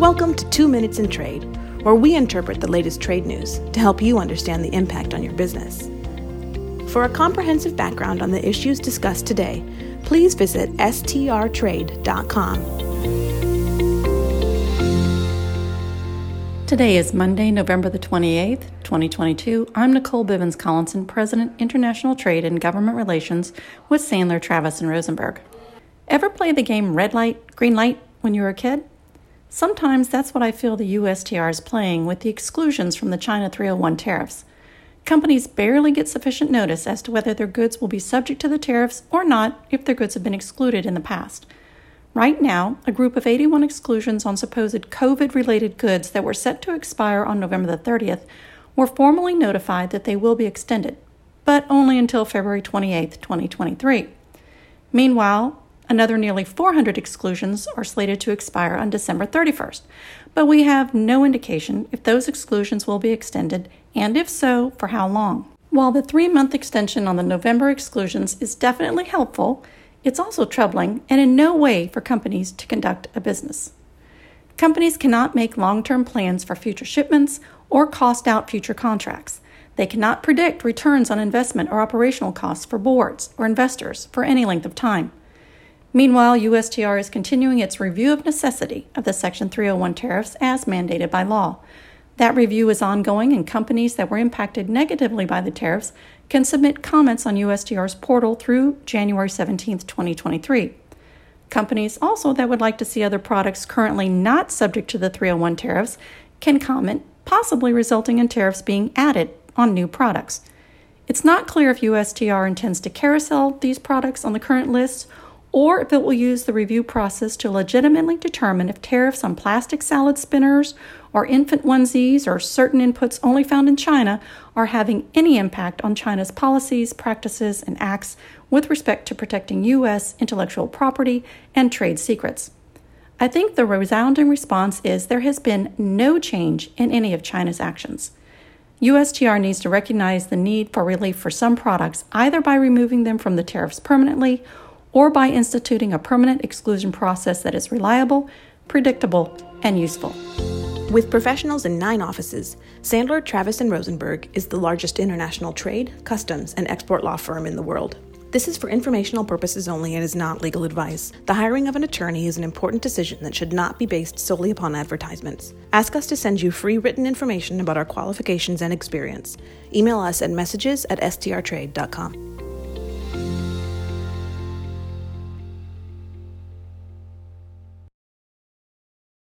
Welcome to Two Minutes in Trade, where we interpret the latest trade news to help you understand the impact on your business. For a comprehensive background on the issues discussed today, please visit strtrade.com. Today is Monday, November the 28th, 2022. I'm Nicole Bivens Collinson, President, International Trade and Government Relations with Sandler, Travis, and Rosenberg. Ever play the game red light, green light when you were a kid? Sometimes that's what I feel the USTR is playing with the exclusions from the China 301 tariffs. Companies barely get sufficient notice as to whether their goods will be subject to the tariffs or not if their goods have been excluded in the past. Right now, a group of 81 exclusions on supposed COVID related goods that were set to expire on November the 30th were formally notified that they will be extended, but only until February 28, 2023. Meanwhile, another nearly 400 exclusions are slated to expire on December 31st, but we have no indication if those exclusions will be extended, and if so, for how long. While the three month extension on the November exclusions is definitely helpful, it's also troubling and in no way for companies to conduct a business. Companies cannot make long term plans for future shipments or cost out future contracts. They cannot predict returns on investment or operational costs for boards or investors for any length of time. Meanwhile, USTR is continuing its review of necessity of the Section 301 tariffs as mandated by law. That review is ongoing, and companies that were impacted negatively by the tariffs can submit comments on USTR's portal through January 17, 2023. Companies also that would like to see other products currently not subject to the 301 tariffs can comment, possibly resulting in tariffs being added on new products. It's not clear if USTR intends to carousel these products on the current list or if it will use the review process to legitimately determine if tariffs on plastic salad spinners or infant onesies or certain inputs only found in China are having any impact on China's policies, practices, and acts with respect to protecting U.S. intellectual property and trade secrets. I think the resounding response is there has been no change in any of China's actions. USTR needs to recognize the need for relief for some products either by removing them from the tariffs permanently or by instituting a permanent exclusion process that is reliable, predictable, and useful. With professionals in nine offices, Sandler, Travis, and Rosenberg is the largest international trade, customs, and export law firm in the world. This is for informational purposes only and is not legal advice. The hiring of an attorney is an important decision that should not be based solely upon advertisements. Ask us to send you free written information about our qualifications and experience. Email us at messages at strtrade.com.